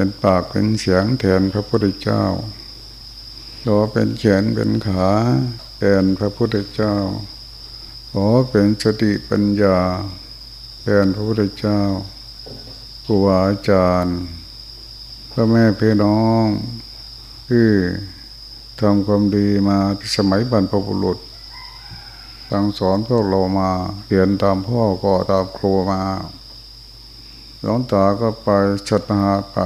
เป็นปากเป็นเสียงแทนพระพุทธเจ้าก็เป็นแขนเป็นขาแทนพระพุทธเจ้า ขอเป็นสติปัญญาแทนพระพุทธเจ้าครูอาจารย์พ่อแม่พี่น้องที่ทำความดีมาสมัยบรรพบุรุษสั่งสอนพวกเรามาเรียนตามพ่อก็ตามครูมา หลวงตาก็ไปชดนาไป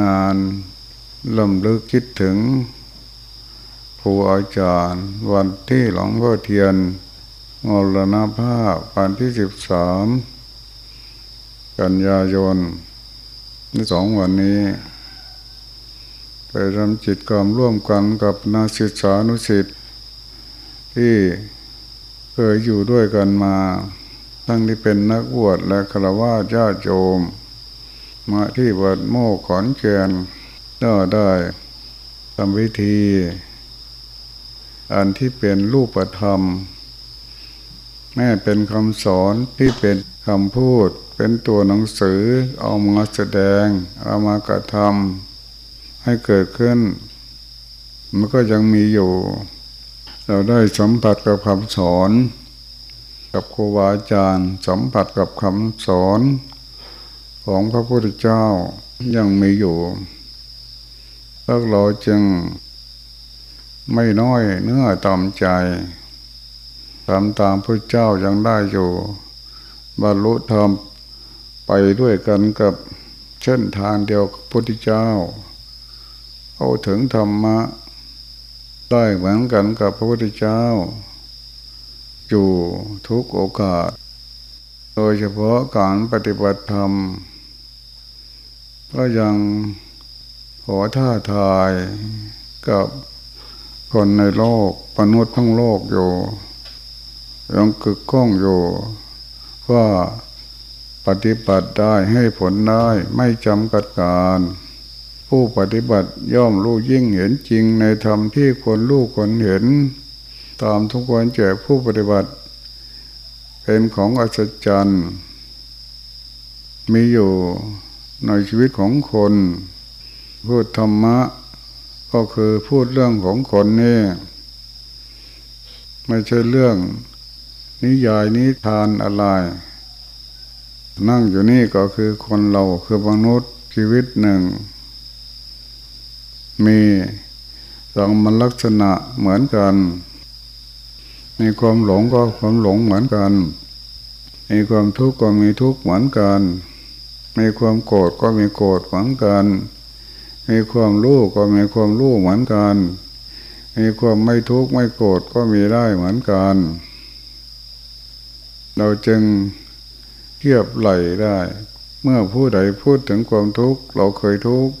งานลำลึกคิดถึงครูอาจารย์ วันที่หลวงพ่อเทียนมรณภาพวันที่สิบสามกันยายนในสองวันนี้ ไปทำจิตกรรมร่วมกันกับนาศิษานุสิทธิ์ที่เคยอยู่ด้วยกันมา ทั้งที่เป็นนักบวชและฆราวาสญาโยมมาที่วัดโมกขอนแก่นก็ได้ทำวิธี อันที่เป็นรูปธรรม แม่เป็นคำสอนที่เป็นคำพูด เป็นตัวหนังสือเอามาแสดง เอามากระทำให้เกิดขึ้น มันก็ยังมีอยู่ เราได้สัมผัสกับคำสอน กับครูบาอาจารย์ สัมผัสกับคำสอนของพระพุทธเจ้ายังมีอยู่พวกเราจึงไม่น้อยเนื้อตามใจทำตามพระเจ้ายังได้อยู่ บรรลุธรรมไปด้วยกันกับเช่นทางเดียวกับพระพุทธเจ้า เอาถึงธรรมะ ได้เหมือนกันกับพระพุทธเจ้า อยู่ทุกโอกาส โดยเฉพาะการปฏิบัติธรรม ก็ยังขอท่าทายกับคนในโลกมนุษย์ทั้งโลกอยู่ยังกึกก้องอยู่ว่าปฏิบัติได้ให้ผลได้ไม่จำกัดการ ผู้ปฏิบัติย่อมรู้ยิ่งเห็นจริงในธรรมที่คนรู้คนเห็น ตามทุกวันแจกผู้ปฏิบัติ เป็นของอัศจรรย์ มีอยู่ในชีวิตของคน พูดธรรมะ ก็คือพูดเรื่องของคนนี่ไม่ใช่เรื่องนิยายนิทานอะไร นั่งอยู่นี่ก็คือคนเราคือมนุษย์ชีวิตหนึ่ง มีสองมันลักษณะเหมือนกัน มีความหลงก็ความหลงเหมือนกัน มีความทุกข์ก็มีทุกข์เหมือนกัน มีความโกรธก็มีโกรธเหมือนกัน มีความรู้ก็มีความรู้เหมือนกัน มีความไม่ทุกข์ไม่โกรธก็มีได้เหมือนกัน เราจึงเทียบไหลได้ เมื่อผู้ใดพูดถึงความทุกข์เราเคยทุกข์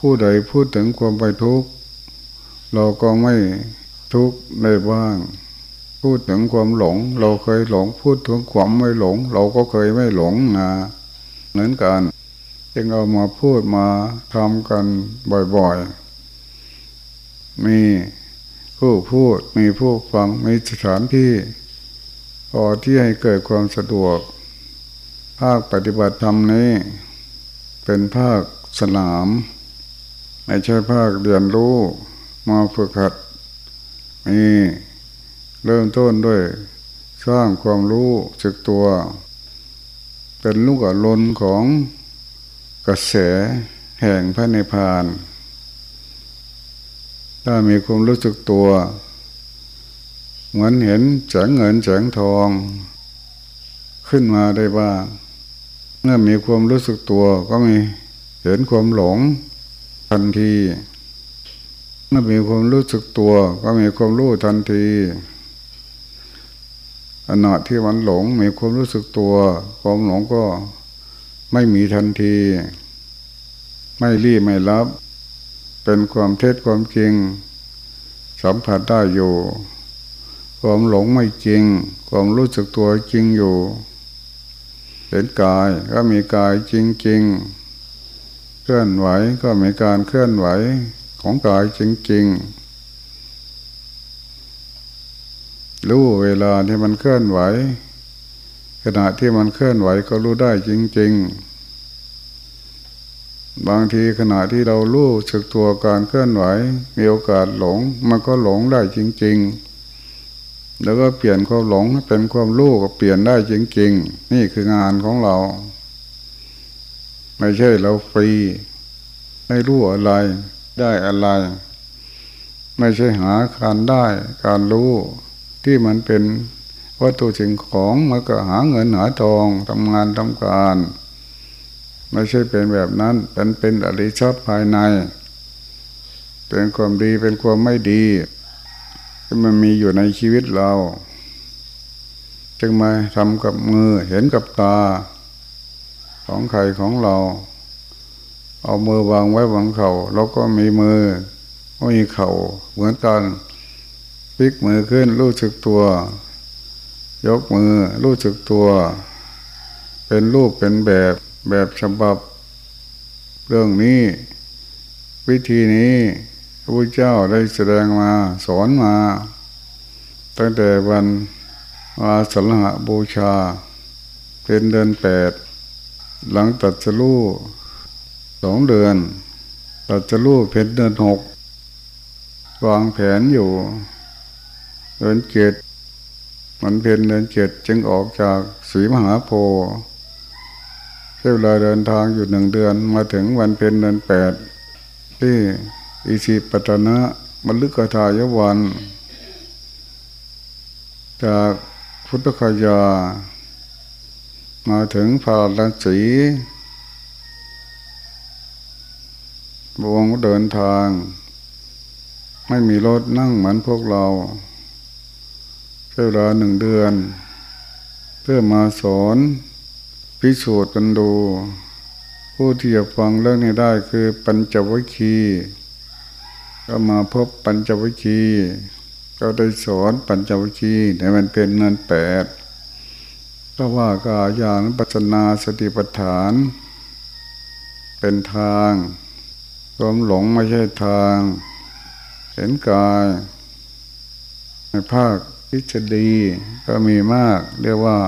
ผู้ใดพูดถึงความไปทุกข์เราก็ไม่ ทุกข์ได้บ้าง พูดถึงความหลง เราเคยหลง พูดถึงความไม่หลง เราก็เคยไม่หลงนะเหมือนกันจึงเอามาพูดมาทำกันบ่อยๆ มีผู้พูดมีผู้ฟังมีสถานที่พอที่ให้เกิดความสะดวก ภาคปฏิบัติธรรมนี้ เป็นภาคสนาม ไม่ใช่ภาคเรียนรู้ มาฝึกหัด มีเริ่มต้นด้วย สร้างความรู้สึกตัว เป็นลูกอลนของกระแสแห่งพระนิพพาน ถ้ามีความรู้สึกตัว เหมือนเห็นแสงเงินแสงทอง ขึ้นมาได้บ้างเมื่อมีความรู้สึกตัวก็มีเห็นความหลงทันที เมื่อมีความรู้สึกตัวก็มีความรู้ทันทีขณะที่มันหลงมีความรู้สึกตัว ความหลงก็ไม่มีทันที ไม่รีบไม่รับ เป็นความเท็จความจริง สัมผัสได้อยู่ ความหลงไม่จริง ความรู้สึกตัวจริงอยู่เห็นกายก็มีกายจริงจริงเคลื่อนไหวก็มีการเคลื่อนไหว ของกายจริงจริงรู้เวลาที่มันเคลื่อนไหว ขณะที่มันเคลื่อนไหวก็รู้ได้จริง ๆ บางทีขณะที่เรารู้สึกตัวการเคลื่อนไหว มีโอกาสหลง มันก็หลงได้จริง ๆ แล้วก็เปลี่ยนความหลงเป็นความรู้ก็เปลี่ยนได้จริง ๆ นี่คืองานของเรา ไม่ใช่เราฟรีไม่รู้อะไร ได้อะไร ไม่ใช่หาการได้การรู้ที่มันเป็นวัตถุสิ่งของมันก็หาเงินหาทองทำงานทำการ ไม่ใช่เป็นแบบนั้นเป็นเป็นอริชอบภายใน เป็นความดีเป็นความไม่ดีที่มันมีอยู่ในชีวิตเรา จึงมาทำกับมือเห็นกับตา ของใครของเรา เอามือวางไว้วางเขา่าแล้วก็มีมือไม่มีเขา่าเหมือนกันพลิกมือขึ้นรู้สึกตัว ยกมือรู้สึกตัว เป็นรูปเป็นแบบแบบฉบับ เรื่องนี้ วิธีนี้พระพุทธเจ้าได้แสดงมาสอนมา ตั้งแต่วันอาสลหบูชาเป็นเดือนแปดหลังตัดสรู้ สองเดือนตัดสรู้เป็นเดือนหกวางแผนอยู่เดือนเจ็ดมันเป็นเดือนเจ็ดจึงออกจากสีมหาโพธิ์ใช้เวลาเดินทางอยู่หนึ่งเดือนมาถึงวันเพ็ญเดือนแปดที่อิสิปตนะมลึกทายวัน จากพุทธคยา มาถึงพาราสี บวงเดินทาง ไม่มีรถนั่งเหมือนพวกเราใช้เวลาหนึ่งเดือน เพื่อมาสอนพิสูจน์กันดู ผู้ที่จะฟังเรื่องนี้ได้คือปัญจวัคคีย์ก็มาพบปัญจวัคคีย์ก็ได้สอนปัญจวัคคีย์ในมันเป็นเงินแปดก็ว่ากายานปัจนาสติปัฏฐาน เป็นทาง ความหลงไม่ใช่ทาง เห็นกายในภาคทฤษฎีก็มีมาก เรียกว่า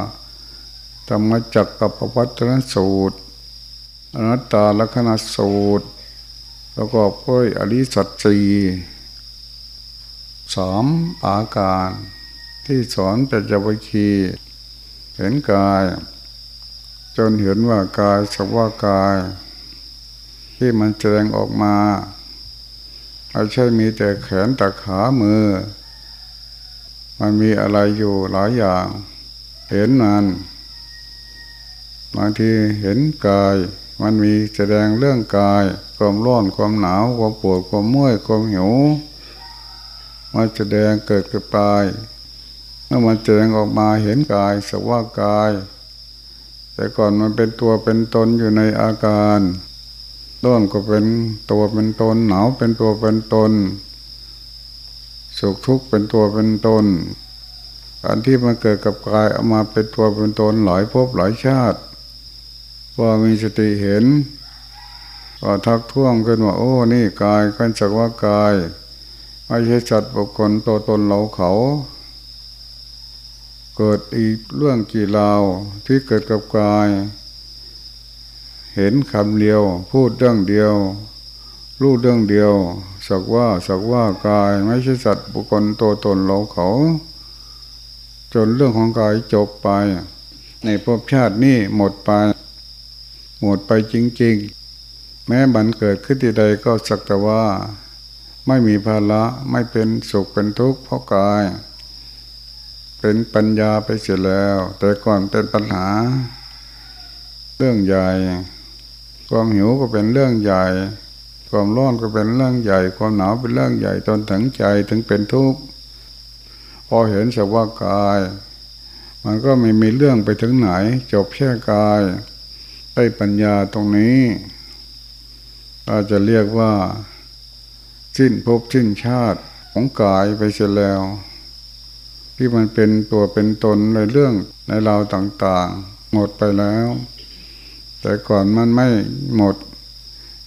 ธรรมจักกับปวัตนสูตรอนัตตาลักษณสูตรแล้วก็พ้ยอริสัตสีสามอาการที่สอนปัจจวิคีเห็นกาย จนเห็นว่ากายสภาวกาย ที่มันแสดงออกมาไม่ใช่มีแต่แขนตะขามือ มันมีอะไรอยู่หลายอย่าง เห็นมันบางทีเห็นกาย มันมีแสดงเรื่องกาย ความร้อนความหนาวความปวดความเมื่อยความหิวมันแสดงเกิดกับกายเมื่อมันแสดงออกมาเห็นกายสักว่ากาย แต่ก่อนมันเป็นตัวเป็นตนอยู่ในอาการ ร้อนก็เป็นตัวเป็นตนหนาวเป็นตัวเป็นตนสุขทุกข์เป็นตัวเป็นตนการที่มันเกิดกับกายเอามาเป็นตัวเป็นตนหลายภพหลายชาติว่ามีสติเห็นก็ทักท้วงขึ้นว่าโอ้นี่กายกันจักว่ากายไม่ใช่จัดบุคคลตัวตนเราเขา เกิดอีกเรื่องกี่ราวที่เกิดกับกาย เห็นคำเดียว พูดเรื่องเดียว รู้เรื่องเดียว สักว่าสักว่ากายไม่ใช่สัตว์บุคคลตัวตนเราเขา จนเรื่องของกายจบไป ในภพชาตินี้หมดไป หมดไปจริง ๆ แม้บันเกิดขึ้นที่ใดก็สักแต่ว่า ไม่มีภาระไม่เป็นสุขเป็นทุกข์เพราะกาย เป็นปัญญาไปเสียแล้ว แต่ก่อนเป็นปัญหาเรื่องใหญ่ ความหิวก็เป็นเรื่องใหญ่ ความร้อนก็เป็นเรื่องใหญ่ ความหนาวเป็นเรื่องใหญ่จนถึงใจถึงเป็นทุกข์พอเห็นสภาวะกาย มันก็ไม่มีเรื่องไปถึงไหน จบแค่กายได้ปัญญาตรงนี้เราจจะเรียกว่า สิ้นภพสิ้นชาติของกายไปเสียแล้ว ที่มันเป็นตัวเป็นตนในเรื่องในราวต่างๆ หมดไปแล้ว แต่ก่อนมันไม่หมด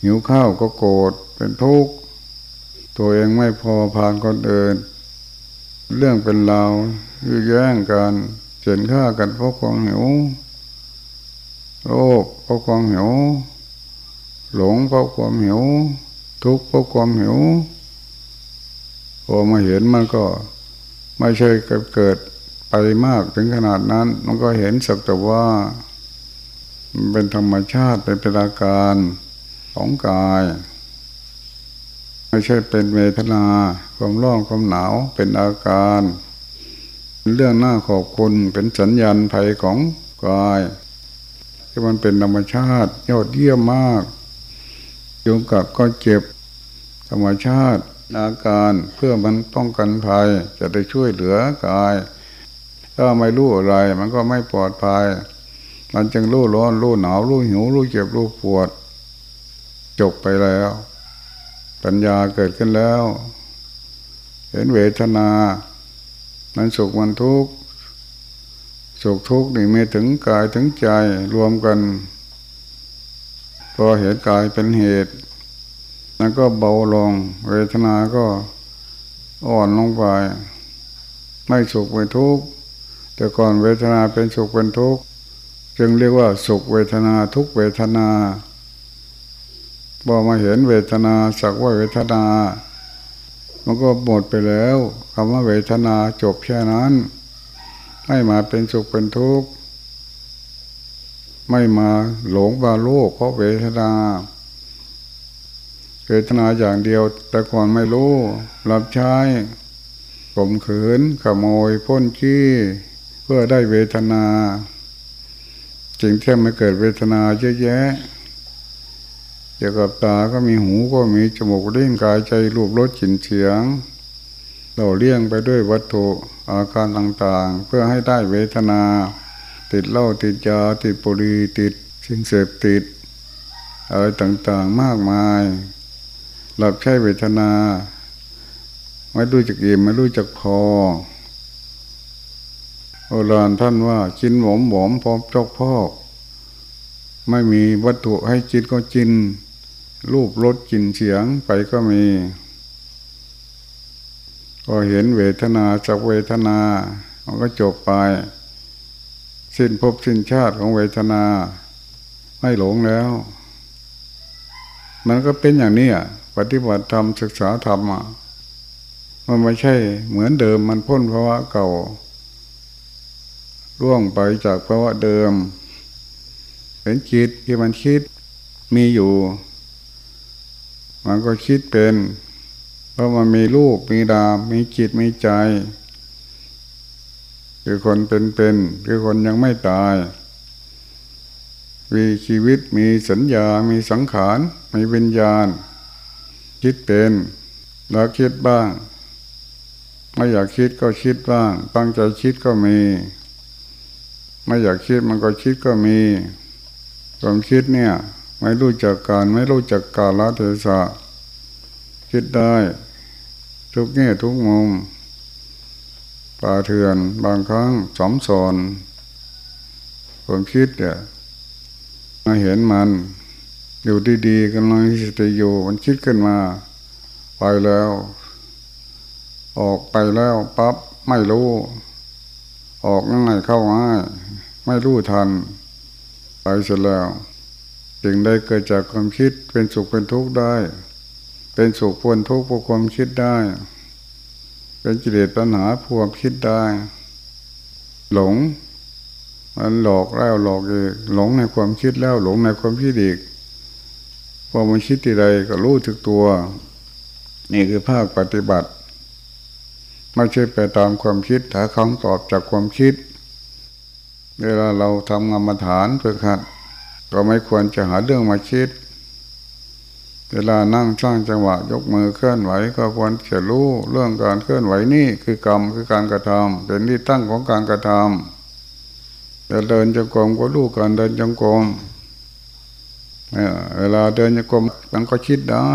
หิวข้าวก็โกรธเป็นทุกข์ตัวเองไม่พอผ่านคนอื่นเรื่องเป็นเรายื้อแย่งกันเฉียนฆ่ากันเพราะความหิวโรคเพราะความหิว หลงเพราะความหิว ทุกข์เพราะความหิวพอมาเห็นมันก็ไม่ใช่เกิดไปมากถึงขนาดนั้น มันก็เห็นสักแต่ว่า เป็นธรรมชาติเป็นปราการของกาย ไม่ใช่เป็นเวทนาความร้อนความหนาวเป็นอาการเรื่องหน้าขอบคุณเป็นสัญญาณภัยของกายที่มันเป็นธรรมชาติยอดเยี่ยมมากยุงกัดก็เจ็บ ธรรมชาติอาการเพื่อมันป้องกันภัยจะได้ช่วยเหลือกาย ถ้าไม่รู้อะไรมันก็ไม่ปลอดภัย มันจึงรู้ร้อนรู้หนาวรู้หิวรู้เจ็บรู้ปวด จบไปแล้ว ปัญญาเกิดขึ้นแล้ว เห็นเวทนา มันสุขมันทุกข์สุขทุกข์นี่ไมีถึงกายถึงใจรวมกัน พอเห็นกายเป็นเหตุแล้วก็เบาลง เวทนาก็อ่อนลงไป ไม่สุขไม่ทุกข์แต่ก่อนเวทนาเป็นสุขเป็นทุกข์ จึงเรียกว่าสุขเวทนาทุกเวทนาพอมาเห็นเวทนาสักว่าเวทนา มันก็หมดไปแล้วคำว่าเวทนาจบแค่นั้นไม่มาเป็นสุขเป็นทุกข์ไม่มาหลงบาโลกเพราะเวทนาเวทนาอย่างเดียว แต่ก่อนไม่รู้รับใช้ผมขืนขโมยพ้นขี้เพื่อได้เวทนา จึงแท่ไม่เกิดเวทนาเยอะแยะเกี่ยวกับตาก็มีหูก็มีจมูกเล่นกายใจรูปรสกลิ่นเสียง เราเลี้ยงไปด้วยวัตถุอาการต่างๆ เพื่อให้ได้เวทนา ติดเหล้าติดยาติดปุรีติดสิ่งเสพติดอะไรต่างๆมากมาย หลับใช้เวทนา ไม่รู้จักอิ่มไม่รู้จักพอ โอรานท่านว่ากินหมอมหมอมพร้อมจกพอก ไม่มีวัตถุให้กินก็กิน รูปรสกลิ่นเสียงไปก็มีพอเห็นเวทนาจากเวทนามันก็จบไป สิ้นภพสิ้นชาติของเวทนา ไม่หลงแล้ว มันก็เป็นอย่างนี้อะปฏิบัติธรรมศึกษาธรรมอะมันไม่ใช่เหมือนเดิมมันพ้นภาวะเก่า ล่วงไปจากภาวะเดิมเห็นคิดที่มันคิดมีอยู่ มันก็คิดเป็น เพราะมันมีรูปมีดามมีจิตมีใจ คือคนเป็นๆคือคนยังไม่ตาย มีชีวิตมีสัญญา มีสังขาร มีวิญญาณ คิดเป็นแล้วคิดบ้าง ไม่อยากคิดก็คิดบ้าง ตั้งใจคิดก็มี ไม่อยากคิดมันก็คิดก็มี ความคิดเนี่ย ไม่รู้จักการไม่รู้จักกาลเทศะคิดได้ ทุกแง่ทุกมุมป่าเถื่อนบางครั้งสมสอนความคิดเนี่ยมาเห็นมัน อยู่ดีๆกันเลยสติอยู่มันคิดขึ้นมา ไปแล้ว ออกไปแล้วปั๊บไม่รู้ ออกง่ายเข้าง่าย ไม่รู้ทันไปเสร็จแล้วจึงได้เกิดจากความคิดเป็นสุขเป็นทุกข์ได้ เป็นสุขพ้นทุกข์เพราะความคิดได้ เป็นกิเลสปัญหาพวกคิดได้ หลงมันหลอกแล้วหลอกอีกหลงในความคิดแล้วหลงในความคิดอีกพอมันคิดที่ใดก็รู้ถึกตัว นี่คือภาคปฏิบัติ ไม่ใช่ไปตามความคิดหาคำตอบจากความคิด เวลาเราทำกรรมฐานเพื่อขัด ก็ไม่ควรจะหาเรื่องมาคิด เวลานั่งสร้างจังหวะยกมือเคลื่อนไหว ก็ควรจะรู้เรื่องการเคลื่อนไหวนี่คือกรรมคือการกระทำเป็นที่ตั้งของการกระทำจะเดินจงกรมก็รู้การเดินจงกรมเวลาเดินจงกรมมันก็คิดได้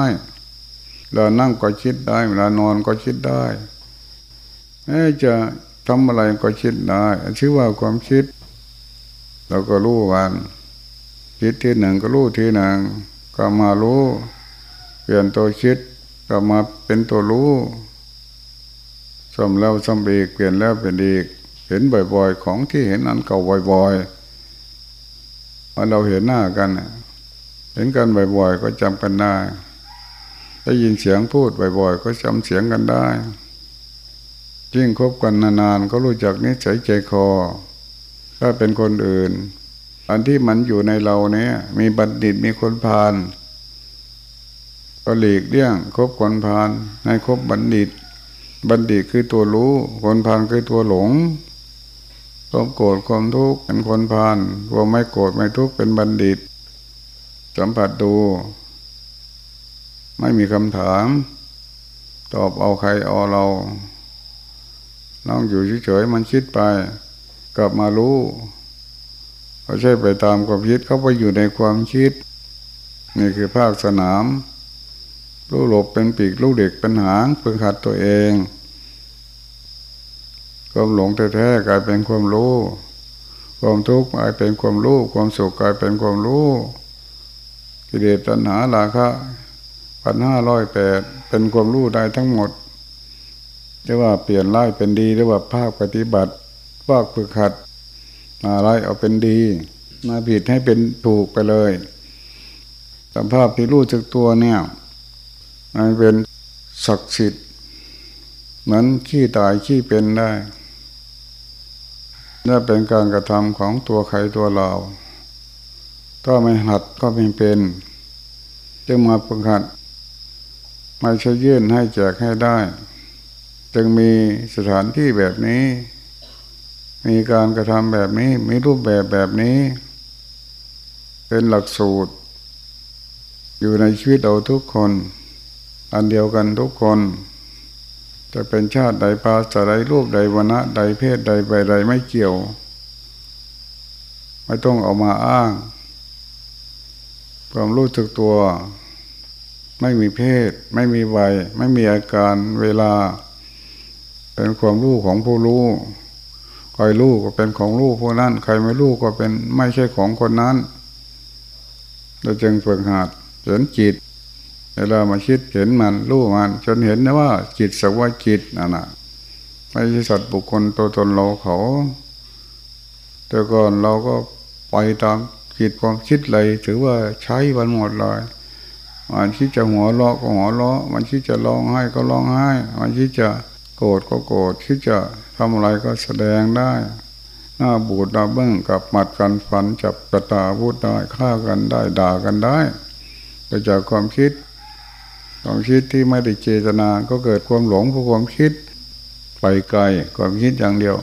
เวลานั่งก็คิดได้ เวลานอนก็คิดได้จะทำอะไรก็คิดได้ชื่อว่าความคิด เราก็รู้วันคิดที่หนึ่งก็รู้ที่หนึ่งก็มารู้เปลี่ยนตัวคิดก็มาเป็นตัวรู้สมแล้วสมอีกเปลี่ยนแล้วเป็นอีก เห็นบ่อยๆ ของที่เห็นนั้นเก่าบ่อยๆพอเราเห็นหน้ากัน เห็นกันบ่อยๆ ก็จำกันได้ได้ยินเสียงพูดบ่อยๆ ก็จำเสียงกันได้ยิ่งคบกันนานๆ ก็รู้จักนิสัยใจคอ ถ้าเป็นคนอื่น อันที่มันอยู่ในเราเนี่ย มีบัณฑิตมีคนพาลก็หลีกเลี่ยงคบคนพาลให้คบบัณฑิต บัณฑิตคือตัวรู้ คนพาลคือตัวหลงความโกรธความทุกข์เป็นคนพาลความไม่โกรธไม่ทุกข์เป็นบัณฑิต สัมผัสดู ไม่มีคำถาม ตอบเอาใครเอาเราน้องอยู่เฉยๆมันคิดไป กลับมารู้เขาใช่ไปตามความคิดเขาไปอยู่ในความคิด นี่คือภาคสนามรู้หลบเป็นปีกรู้เด็กเป็นหางฝึกหัดตัวเองความหลงแท้ๆกลายเป็นความรู้ ความทุกข์กลายเป็นความรู้ ความสุขกลายเป็นความรู้กิเลสตัณหาราคะปัญห้าร้อยแปดเป็นความรู้ได้ทั้งหมดเรียกว่าเปลี่ยนร้ายเป็นดีเรียกว่าภาคปฏิบัติ ภาคฝึกหัดมาร้ายเอาเป็นดี มาผิดให้เป็นถูกไปเลยสภาพที่รู้จักตัวเนี่ยมันเป็นศักดิ์สิทธิ์เหมือนขี้ตายขี้เป็นได้นี่เป็นการกระทำของตัวใครตัวเราถ้าไม่หัดก็ไม่เป็น จึงมาฝึกหัดไม่ใช่ยื่นให้แจกให้ได้ จึงมีสถานที่แบบนี้ มีการกระทำแบบนี้ มีรูปแบบแบบนี้ เป็นหลักสูตร อยู่ในชีวิตเราทุกคน อันเดียวกันทุกคน จะเป็นชาติใดภาษาใดรูปใดวรรณะใดเพศใดใบใดไม่เกี่ยว ไม่ต้องเอามาอ้าง ความรู้สึกตัว ไม่มีเพศ ไม่มีใบไม่มีอาการเวลา เป็นความรู้ของผู้รู้ รรู้ก็เป็นของรู้ผู้นั้น ใครไม่รู้ก็เป็นไม่ใช่ของคนนั้น เราจึงฝึกหัดเห็นจิตเวลามาคิดเห็นมันรู้มัน จนเห็นนะว่า จิตสักว่าจิตนั่นนะไม่ใช่สัตว์บุคคลตัวตนเราเขาแต่ก่อนเราก็ไปตามจิตความคิดเลย ถือว่าใช้วันหมดเลยมันคิดจะหัวเราะก็หัวเราะ มันคิดจะร้องไห้ก็ร้องไห้ มันคิดจะโกรธก็โกรธคิดจะ ทำอะไรก็แสดงได้ หน้าบูดหน้าเบื้องกับหมัดกันฟันจับกระตาพูดได้ฆ่ากันได้ด่ากันได้ แต่จากความคิดความคิดที่ไม่ได้เจตนา ก็เกิดความหลงเพราะความคิดไปไกลความคิดอย่างเดียว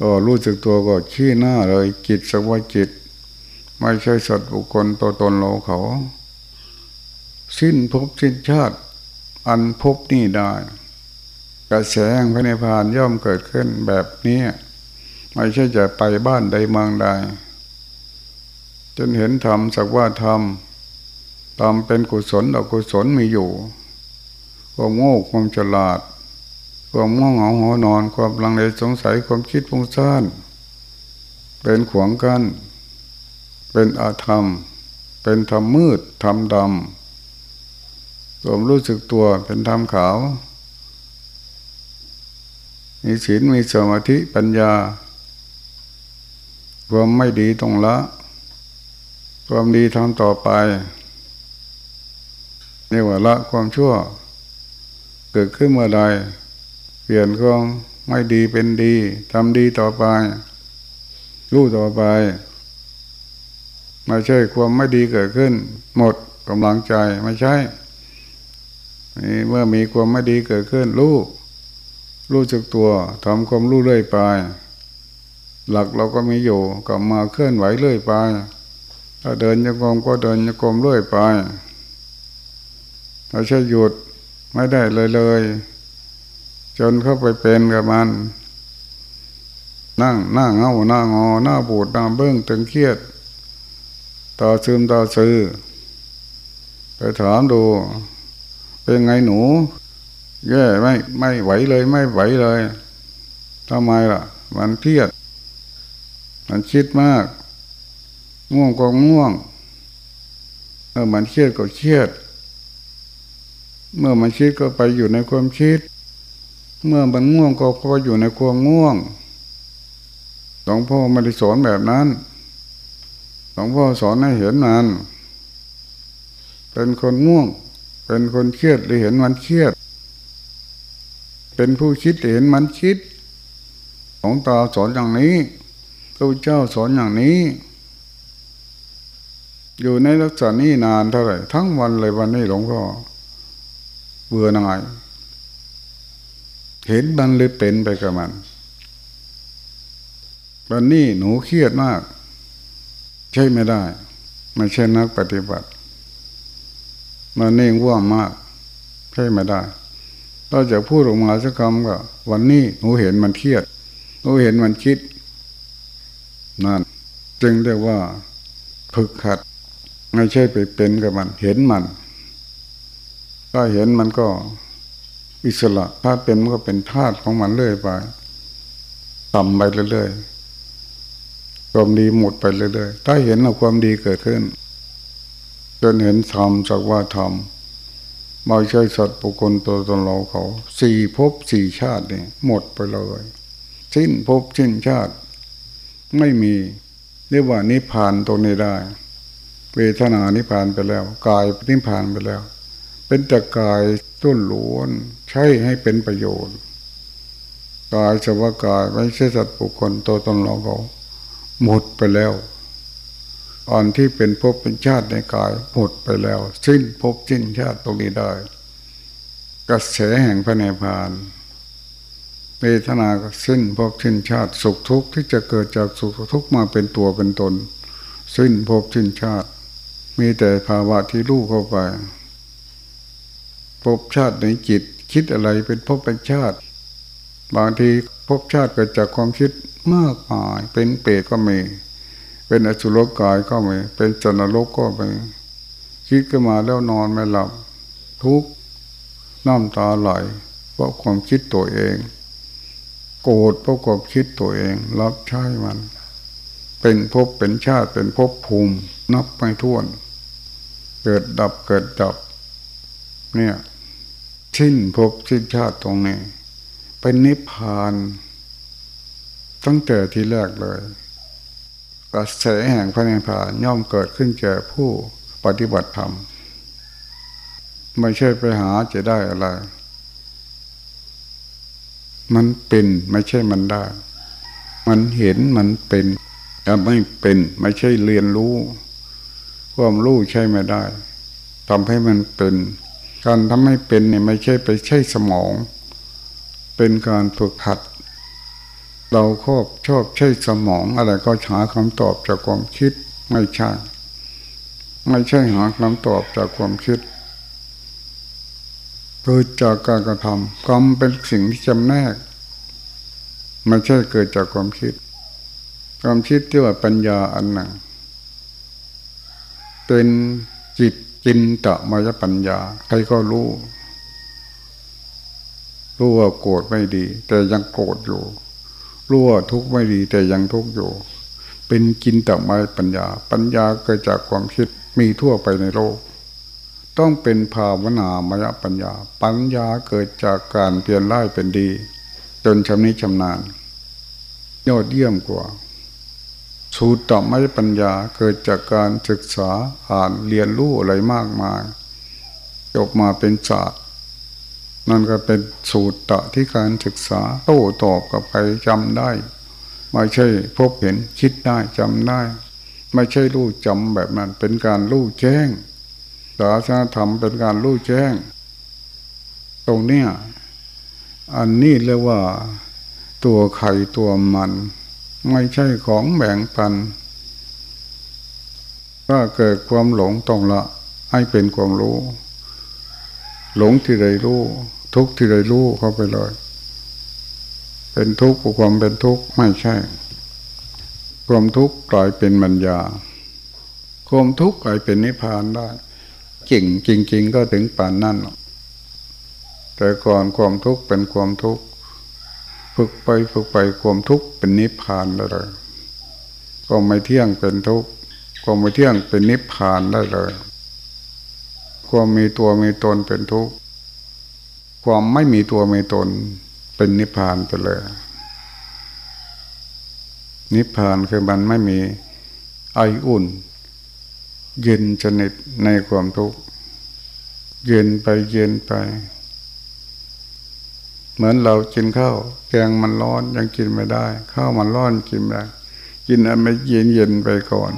ก็รู้สึกตัวก็ชี้หน้าเลยจิตสักว่าจิต ไม่ใช่สัตว์บุคคลตัวตนเราเขา สิ้นภพสิ้นชาติ อันภพนี่ได้ กระแสแห่งพระนิพพานย่อมเกิดขึ้นแบบนี้ไม่ใช่จะไปบ้านใดเมืองใด จนเห็นธรรมสักว่าธรรมทำเป็นกุศลอกุศลมีอยู่ ความโง่ความฉลาด ความง่วงเหงาหัวนอน ความลังเลสงสัยความคิดฟุ้งซ่านเป็นขวงกันเป็นอาธรรม เป็นธรรมมืดธรรมดำควมรู้สึกตัวเป็นธรรมขาว มีศีลมีสมาธิปัญญา ความไม่ดีตรงละ ความดีทำต่อไปเรียกว่าละความชั่ว เกิดขึ้นเมื่อใดเปลี่ยนความไม่ดีเป็นดีทำดีต่อไป รู้ต่อไปไม่ใช่ความไม่ดีเกิดขึ้น หมดกำลังใจไม่ใช่เมื่อมีความไม่ดีเกิดขึ้นรู้ รู้จักตัวทำความรู้เรื่อยไป หลักเราก็มีอยู่กลับมาเคลื่อนไหวเรื่อยไปถ้าเดินยังกรมก็เดินยังกรมเรื่อยไปเราใช่หยุดไม่ได้เลยเลย จนเข้าไปเป็นกับมัน นั่งหน้าเงาหน้างอหน้าบูดหน้าเบื้องตึงเครียด ต่อซึมต่อซื้อไปถามดู เป็นไงหนู แย่ไม่ไม่ไหวเลยไม่ไหวเลยทำไมล่ะ มันเครียด มันคิดมากง่วงก็ง่วงเออมันเครียดก็เครียด เมื่อมันคิดก็ไปอยู่ในความคิด เมื่อมันง่วงก็ก็อยู่ในความง่วงหลวงพ่อไม่ได้สอนแบบนั้นหลวงพ่อสอนให้เห็นมันเป็นคนง่วง เป็นคนเครียดหรือเห็นมันเครียด เป็นผู้คิดเห็นมันคิดของตาสอนอย่างนี้พระเจ้าสอนอย่างนี้ อยู่ในลักษณะนี้นานเท่าไหร่ทั้งวันเลยวันนี้หลวงพ่อเบื่อหน่ายเห็นมันเลยเป็นไปกับมัน วันนี้หนูเครียดมาก ใช่ไม่ได้ไม่ใช่นักปฏิบัติ มันเนี่ว่ามาก ใช่ไม่ได้ เราจะพูดออกมาสักคำก็วันนี้หนูเห็นมันเครียดหนูเห็นมันคิด นั่น จึงเรียกว่าฝึกขัด ไม่ใช่ไปเป็นกับมัน เห็นมันถ้าเห็นมันก็อิสระ ถ้าเป็นมันก็เป็นธาตุของมันเรื่อยไปต่ำไปเรื่อยๆความดีหมดไปเรื่อยๆถ้าเห็นว่าความดีเกิดขึ้นจนเห็นธรรมจากว่าธรรม ม่ใช่สัตว์ปุคคลตัวตนเราเขาสี่ภพสี่ชาติเนี่ยหมดไปเลย สิ้นภพสิ้นชาติ ไม่มีเรียกว่านิพพานตรงนี้ได้ เวทนานิพพานไปแล้ว กายนิพพานไปแล้ว เป็นแต่กายต้นล้วนใช้ให้เป็นประโยชน์ กายสภากายไม่ใช่สัตว์ปุคคลตัวตนเราเขาหมดไปแล้ว อ่อนที่เป็นภพเป็นชาติในกายหมดไปแล้ว สิ้นภพสิ้นชาติตรงนี้ได้ กระแสแห่งพระเนพานเวทนาก็สิ้นภพสิ้นชาติสุขทุกข์ที่จะเกิดจากสุขทุกข์มาเป็นตัวเป็นตน สิ้นภพสิ้นชาติ มีแต่ภาวะที่รู้เข้าไปภพชาติในจิตคิดอะไรเป็นภพเป็นชาติ บางทีภพชาติเกิดจากความคิดมากมายเป็นเปรตก็มี เป็นอสุรกายก็ไม่เป็นจันรกก็ไม่คิดขึ้นมาแล้วนอนไม่หลับ ทุกน้ำตาไหลเพราะความคิดตัวเอง โกรธเพราะความคิดตัวเอง รับใช้มัน เป็นภพเป็นชาติเป็นภพภูมิ นับไม่ถ้วน เกิดดับเกิดดับ เนี่ยชิ้นภพชิ้นชาติตรงนี้ เป็นนิพพาน ตั้งแต่ที่แรกเลย กระแสแห่งพระนิพพานย่อมเกิดขึ้นแก่ผู้ปฏิบัติธรรม ไม่ใช่ไปหาจะได้อะไร มันเป็นไม่ใช่มันได้ มันเห็นมันเป็นแต่ไม่เป็นไม่ใช่เรียนรู้ความรู้ใช่ไม่ได้ทำให้มันเป็นการทำให้เป็นเนี่ยไม่ใช่ไปใช้สมอง เป็นการฝึกหัด เราครอบชอบใช้สมองอะไรก็หาคำตอบจากความคิดไม่ใช่ ไม่ใช่หาคำตอบจากความคิดเกิดจากการกระทำกรรมเป็นสิ่งที่จำแนกไม่ใช่เกิดจากความคิด ความคิดที่ว่าปัญญาอันหนึ่งเป็นจิตจินตมายปัญญา ใครก็รู้รู้ว่าโกรธไม่ดี แต่ยังโกรธอยู่ รู้ว่าทุกข์ไม่ดีแต่ยังทุกข์อยู่ เป็นกินต่ไม่ปัญญา ปัญญาเกิดจากความคิดมีทั่วไปในโลก ต้องเป็นภาวนามยปัญญา ปัญญาเกิดจากการเปลี่ยนร้ายเป็นดี จนชำนิชำนาญยอดเยี่ยมกว่า สูตรต่อไม่ปัญญาเกิดจากการศึกษาอ่านเรียนรู้อะไรมากมายจบมาเป็นศาสตร์ นั่นก็เป็นสูตรตะที่การศึกษาโต้ตอบกับใครจำได้ ไม่ใช่พบเห็นคิดได้จำได้ ไม่ใช่รู้จำแบบนั้น เป็นการรู้แจ้งศาสนาธรรมเป็นการรู้แจ้ง ตรงเนี้ยอันนี้เรียกว่าตัวไข่ตัวมัน ไม่ใช่ของแบ่งปัน ถ้าเกิดความหลงต้องละ ให้เป็นความรู้ หลงที่ใดรู้ ทุกที่ใดรู้เข้าไปเลย เป็นทุกข์ความเป็นทุกข์ไม่ใช่ ความทุกข์กลายเป็นมัญญาความทุกข์กลายเป็นนิพพานได้จริงจริง ๆ ก็ถึงป่านนั่นแต่ก่อนความทุกข์เป็นความทุกข์ฝึกไปฝึกไปความทุกข์เป็นนิพพานได้เลยก็ไม่เที่ยงเป็นทุกข์ก็ไม่เที่ยงเป็นนิพพานได้เลย ความมีตัวมีตนเป็นทุกข์ความไม่มีตัวมีตนเป็นนิพพานไปเลย นิพพานคือมันไม่มีไออุ่น เย็นชนิดในความทุกข์เย็นไปเย็นไป เหมือนเรากินข้าวแกงมันร้อนยังกินไม่ได้ข้าวมันร้อนกินไม่ได้กินอันไม่เย็นเย็นไปก่อน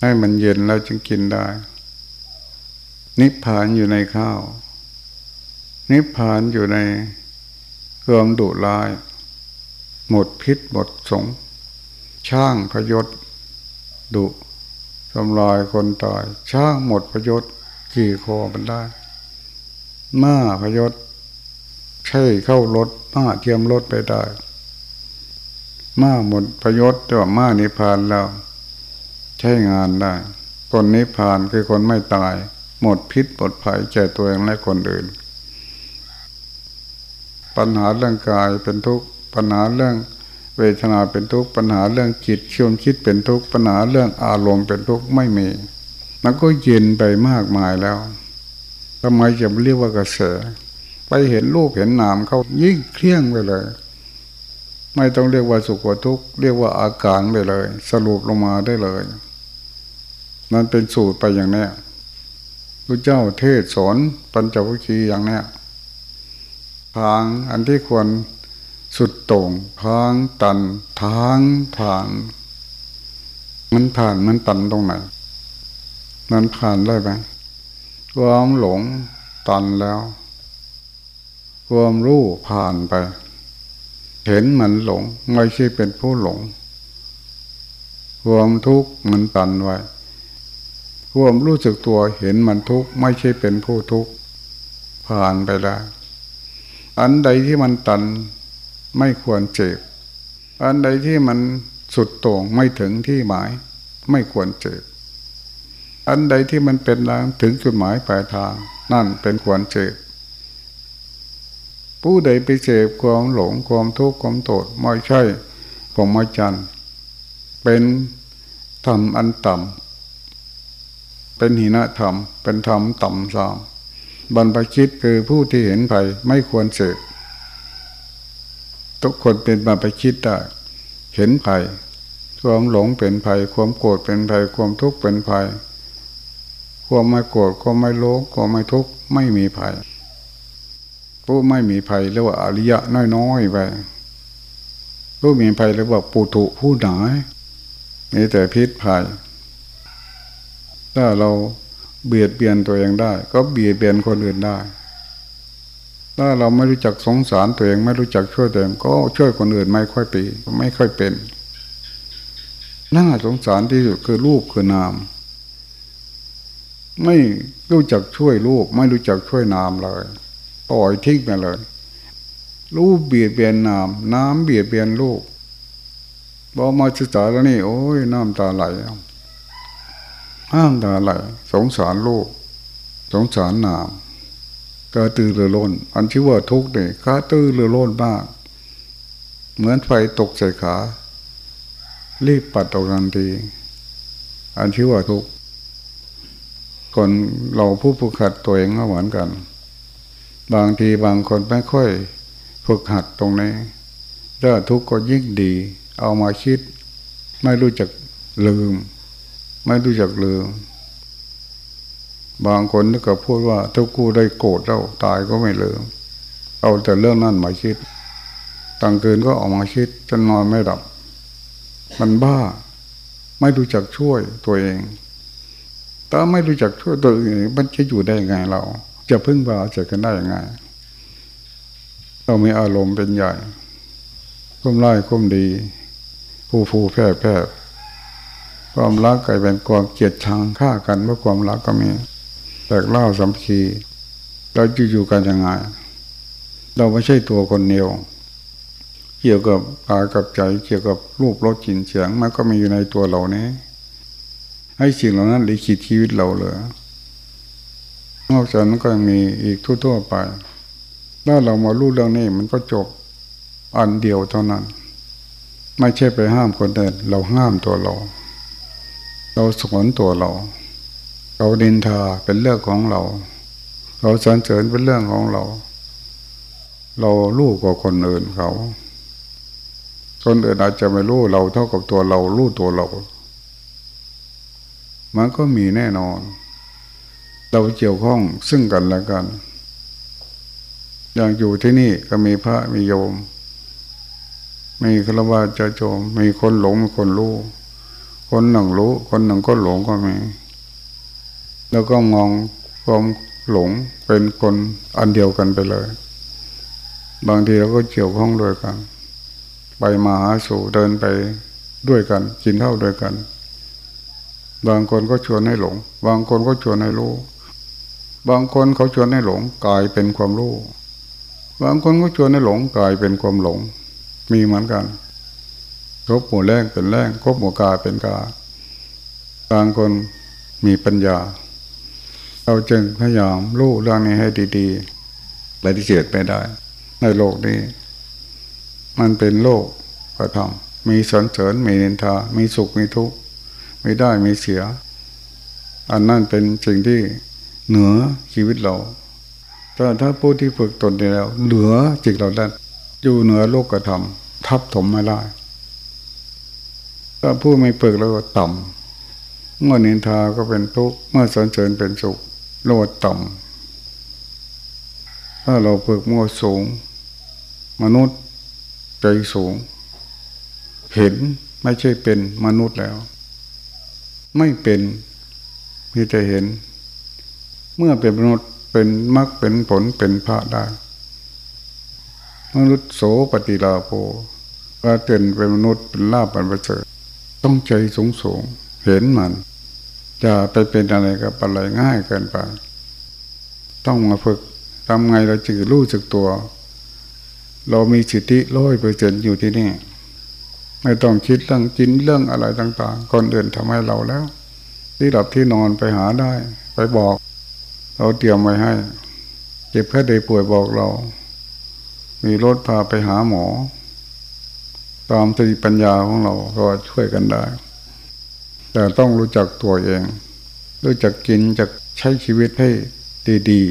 ให้มันเย็นแล้วจึงกินได้ นิพพานอยู่ในข้าว นิพพานอยู่ในเครื่องดุร้าย หมดพิษหมดสง ช่างพยศดุทำลายคนตาย ช่างหมดพยศขี่คอมันได้ม้าพยศใช่เข้ารถม้าเทียมรถไปได้ม้าหมดพยศแต่ว่าม้านิพพานแล้ว ใช้งานได้ คนนิพพานคือคนไม่ตาย หมดพิษหมดภัยแก่ตัวเองและคนอื่น ปัญหาเรื่องกายเป็นทุกข์ปัญหาเรื่องเวทนาเป็นทุกข์ปัญหาเรื่องจิตชวนคิดเป็นทุกข์ปัญหาเรื่องอารมณ์เป็นทุกข์ไม่มีมันก็เย็นไปมากมายแล้วทำไมจะเรียกว่ากระแสไปเห็นรูปเห็นนามเขายิ่งเครียงไปเลย ไม่ต้องเรียกว่าสุขว่าทุกข์เรียกว่าอาการไปเลย สรุปลงมาได้เลย นั่นเป็นสูตรไปอย่างนี้ พระเจ้าเทศสอนปัญจวัคคีย์อย่างนี้ทางอันที่ควรสุดต่งทางตันทางผ่านมันผ่านมันตันตรงไหนมันผ่านได้ไหมความหลงตันแล้ว ความรู้ผ่านไป เห็นมันหลง ไม่ใช่เป็นผู้หลง ความทุกข์มันตันไว้ ความรู้สึกตัวเห็นมันทุกข์ไม่ใช่เป็นผู้ทุกข์ผ่านไปแล้ว อันใดที่มันตันไม่ควรเจ็บ อันใดที่มันสุดโต่งไม่ถึงที่หมาย ไม่ควรเจ็บ อันใดที่มันเป็นทางถึงจุดหมายปลายทาง นั่นเป็นควรเจ็บ ผู้ใดไปเจ็บความหลงความทุกข์ความโทษไม่ใช่ผมไม่จันเป็นธรรมอันต่ำ เป็นหินธรรม เป็นธรรมต่ำสามบรรพชิตคือผู้ที่เห็นภัยไม่ควรเสพทุกคนเป็นมาไปคิดได้เห็นภัยความหลงเป็นภัย ความโกรธเป็นภัย ความทุกข์เป็นภัย ความไม่โกรธความไม่โลภความไม่ทุกข์ไม่มีภัยผู้ไม่มีภัยเรียกว่าอริยะน้อยๆไปผู้มีภัยเรียกว่าปุถุผู้หนามีแต่พิษภัย ถ้าเราเบียดเบียนตัวเองได้ ก็เบียดเบียนคนอื่นได้ ถ้าเราไม่รู้จักสงสารตัวเอง ไม่รู้จักช่วยตัวเองก็ช่วยคนอื่นไม่ค่อยปีไม่ค่อยเป็นน่าสงสารที่สุดคือรูปคือนาม ไม่รู้จักช่วยรูป ไม่รู้จักช่วยนามเลยปล่อยทิ้งไปเลย รูปเบียดเบียนนาม น้ำเบียดเบียนรูปบอมาศึกษาแล้วนี่ โอ้ยน้ำตาไหล น้ำตาไหลสงสารลูก สงสารนามกระตือรือร้น อันที่ว่าทุกข์เนี่ยกระตือรือร้นมาก เหมือนไฟตกใส่ขา รีบปัดออกทันที อันที่ว่าทุกข์คนเราผู้ฝึกหัดตัวเองก็เหมือนกัน บางทีบางคนไม่ค่อยฝึกหัดตรงนี้ถ้าทุกข์ก็ยิ่งดี เอามาคิด ไม่รู้จักลืม ไม่รู้จักลืม บางคนนึกก็พูดว่าถ้ากูได้โกรธแล้วตายก็ไม่ลืม เอาแต่เรื่องนั้นมาคิดต่างคืนก็ออกมาคิดจนนอนไม่หลับ มันบ้า ไม่รู้จักช่วยตัวเอง ถ้าไม่รู้จักช่วยตัวเองมันจะอยู่ได้ยังไงเรา จะพึ่งพาเจอกันได้ยังไง เรามีอารมณ์เป็นใหญ่คุ้มไล่คุ้มดีผู้ผู้แพ้แพ้ ความรักกลายเป็นความเกลียดชังฆ่ากันเพราะความรักก็มีแตกเล่าสัมพีเราจะอยู่กันยังไงเราไม่ใช่ตัวคนเดียว เกี่ยวกับกายกับใจ เกี่ยวกับรูปรสกลิ่นเสียงมันก็มีอยู่ในตัวเรานี้ ให้สิ่งเหล่านั้นลิขิตชีวิตเราเลยนอกจากนั้นก็ยังมีอีกทั่วๆไป ถ้าเรามารู้เรื่องนี้มันก็จบอันเดียวเท่านั้น ไม่ใช่ไปห้ามคนอื่นเราห้ามตัวเรา เราสอนตัวเรา เราดินทาเป็นเรื่องของเรา เราสรรเสริญเป็นเรื่องของเรา เราลูกกว่าคนอื่นเขา คนอื่นอาจจะไม่รู้เราเท่ากับตัวเรารู้ตัวเรา มันก็มีแน่นอน เราเกี่ยวข้องซึ่งกันและกัน อย่างอยู่ที่นี่ก็มีพระมีโยม มีฆราวาสจะโจม มีคนหลงมีคนรู้ คนหนึ่งรู้ คนหนึ่งก็หลงก็มี แล้วก็มองความหลงเป็นคนอันเดียวกันไปเลย บางทีเราก็เกี่ยวข้องด้วยกัน ไปมาหาสู่เดินไปด้วยกัน กินเท่าด้วยกัน บางคนก็ชวนให้หลง บางคนก็ชวนให้รู้ บางคนเขาชวนให้หลงกลายเป็นความรู้ บางคนก็ชวนให้หลงกลายเป็นความหลง มีเหมือนกัน ครบหมู่แรงเป็นแรงครบหมู่กาเป็นกาบางคนมีปัญญา เราจึงพยายามรู้เรื่องนี้ให้ดีๆปฏิเสธไม่ได้ ในโลกนี้ มันเป็นโลกกระทำมีสนเสริญมีนินทา มีสุขมีทุกข์ไม่ได้มีเสีย อันนั้นเป็นสิ่งที่เหนือชีวิตเราแต่ถ้าผู้ที่ฝึกตนได้แล้ว เหลือจิตเราได้อยู่เหนือโลกกระทำทับถมไม่ได้ ถ้าผู้ไม่ฝึกแล้วก็ต่ำเมื่อนินทาก็เป็นทุกข์เมื่อสนเสริญเป็นสุขโลดต่ำถ้าเราฝึกมั่วสูง มนุษย์ใจสูง เห็นไม่ใช่เป็นมนุษย์แล้ว ไม่เป็นมีแต่เห็น เมื่อเป็นมนุษย์เป็นมรรคเป็นผลเป็นพระได้มนุษย์โสปฏิลาโภว่าเต็นเป็นมนุษย์เป็นลาบเป็นประเสริฐ ต้องใจสูงสูงเห็นมันจะไปเป็นอะไรกับอะไรง่ายเกินไป ต้องมาฝึกทำไงเราจึงรู้สึกตัว เรามีสิทธิร้อยเปอร์เซ็นอยู่ที่นี่ ไม่ต้องคิดเรื่องกินเรื่องอะไรต่าง ๆ คนอื่นทำให้เราแล้ว ที่หลับที่นอนไปหาได้ ไปบอก เราเตรียมไว้ให้ เจ็บแค่ใดป่วยบอกเรา มีรถพาไปหาหมอ ตามสติปัญญาของเราก็ช่วยกันได้ แต่ต้องรู้จักตัวเอง รู้จักกินจักใช้ชีวิตให้ดี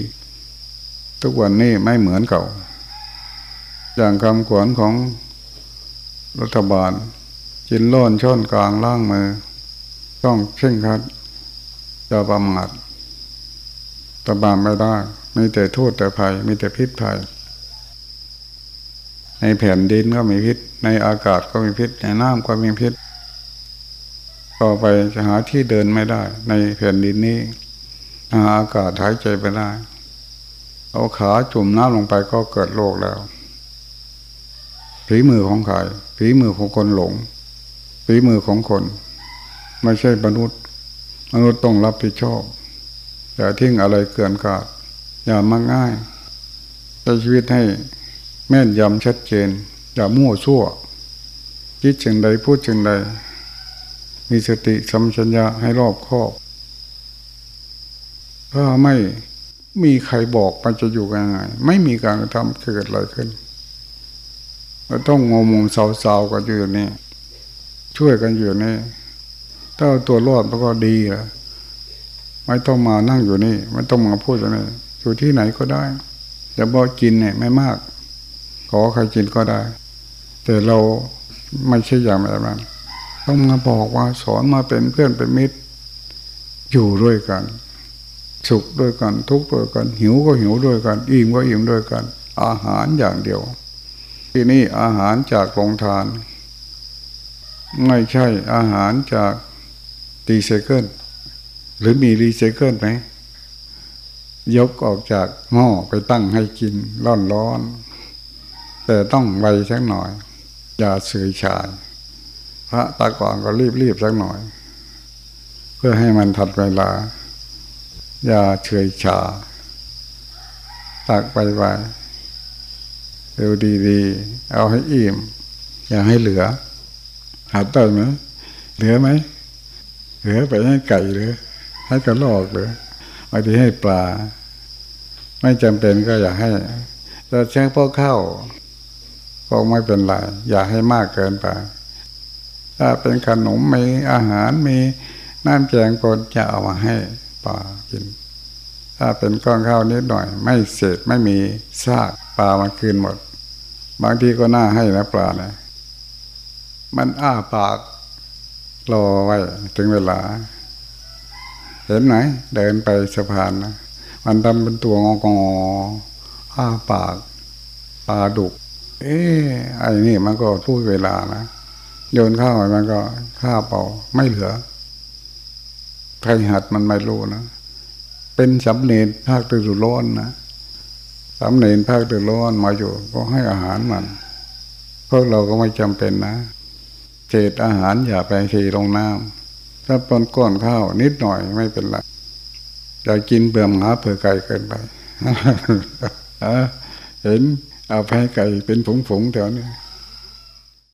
ๆ ทุกวันนี้ไม่เหมือนเก่า อย่างคำขวัญของรัฐบาล กินล้นช่อนกลางล่างมือ ต้องเข่งคัดจะประมาทตบามไม่ได้มีแต่โทษแต่ภัย มีแต่พิษภัย ในแผ่นดินก็มีพิษ ในอากาศก็มีพิษ ในน้ำก็มีพิษต่อไปจะหาที่เดินไม่ได้ ในแผ่นดินนี้หาอากาศหายใจไปได้ เอาขาจุ่มน้ำลงไปก็เกิดโรคแล้วฝีมือของใครฝีมือของคนหลงฝีมือของคน ไม่ใช่มนุษย์มนุษย์ต้องรับผิดชอบอย่าทิ้งอะไรเกินกาดอย่ามักง่ายใช้ชีวิตให้แม่นยำชัดเจน อย่ามั่วชั่ว คิดจึงใดพูดจึงใด มีสติสัมชัญญะให้รอบคอบถ้าไม่มีใครบอกมันจะอยู่ยังไง ไม่มีการทำเกิดอะไรขึ้นเราต้องงมงมเศร้าๆกันอยู่นี่ช่วยกันอยู่นี่ถ้าตัวรอดมันก็ดีอะไม่ต้องมานั่งอยู่นี่ ไม่ต้องมาพูดอย่างนี้อยู่ที่ไหนก็ได้แต่บอกกินเนี่ยไม่มาก ขอใครกินก็ได้ แต่เราไม่ใช่อย่างแบบนั้นต้องมาบอกว่าสอนมาเป็นเพื่อนเป็นมิตร อยู่ด้วยกัน สุขด้วยกัน ทุกข์ด้วยกัน หิวก็หิวด้วยกัน อิ่มก็อิ่มด้วยกัน อาหารอย่างเดียว ที่นี่อาหารจากโรงทาน ไม่ใช่อาหารจากรีไซเคิลหรือมีรีไซเคิลไหมยกออกจากหม้อไปตั้งให้กินร้อนๆแต่ต้องไวสักหน่อย อย่าเสื่อชาย พระตาก่อนก็รีบๆสักหน่อย เพื่อให้มันทัดเวลา อย่าเฉยชา ตักไปไปเร็วดีๆ เอาให้อิ่ม อย่าให้เหลือหาได้ไหมเหลือไหมเหลือไปให้ไก่หรือ ให้กระลอกหรือบางทีให้ปลา ไม่จำเป็นก็อย่าให้แต่แช่พวกข้า ก็ไม่เป็นไรอย่าให้มากเกินไป ถ้าเป็นขนมมีอาหารมีน้ำแกงปนจะเอามาให้ปลากิน ถ้าเป็นก้อนข้าวนิดหน่อย ไม่เศษไม่มีซากปลามาคืนหมด บางทีก็น่าให้นะปลานะมันอ้าปากรอไว้ถึงเวลา เห็นไหมเดินไปสะพานนะมันทำเป็นตัวงองออ้าปากปลาดุก เอ๊ะไอ้นี่มันก็พูดเวลานะโยนข้าวมันก็ข้าวเปล่าไม่เหลือใครหัดมันไม่รู้นะเป็นสำเนียงภาคตะลุร้อนนะสำเนียงภาคตะร้อนมาอยู่ ก็ให้อาหารมันพวกเราก็ไม่จำเป็นนะเศษอาหารอย่าไปเทลงน้ำถ้าปนก้อนข้าวนิดหน่อยไม่เป็นไรอย่ากินเบื่อหมาเผื่อไก่เกินไปเห็น เอาแพ้ไก่เป็นผงๆแถวนี้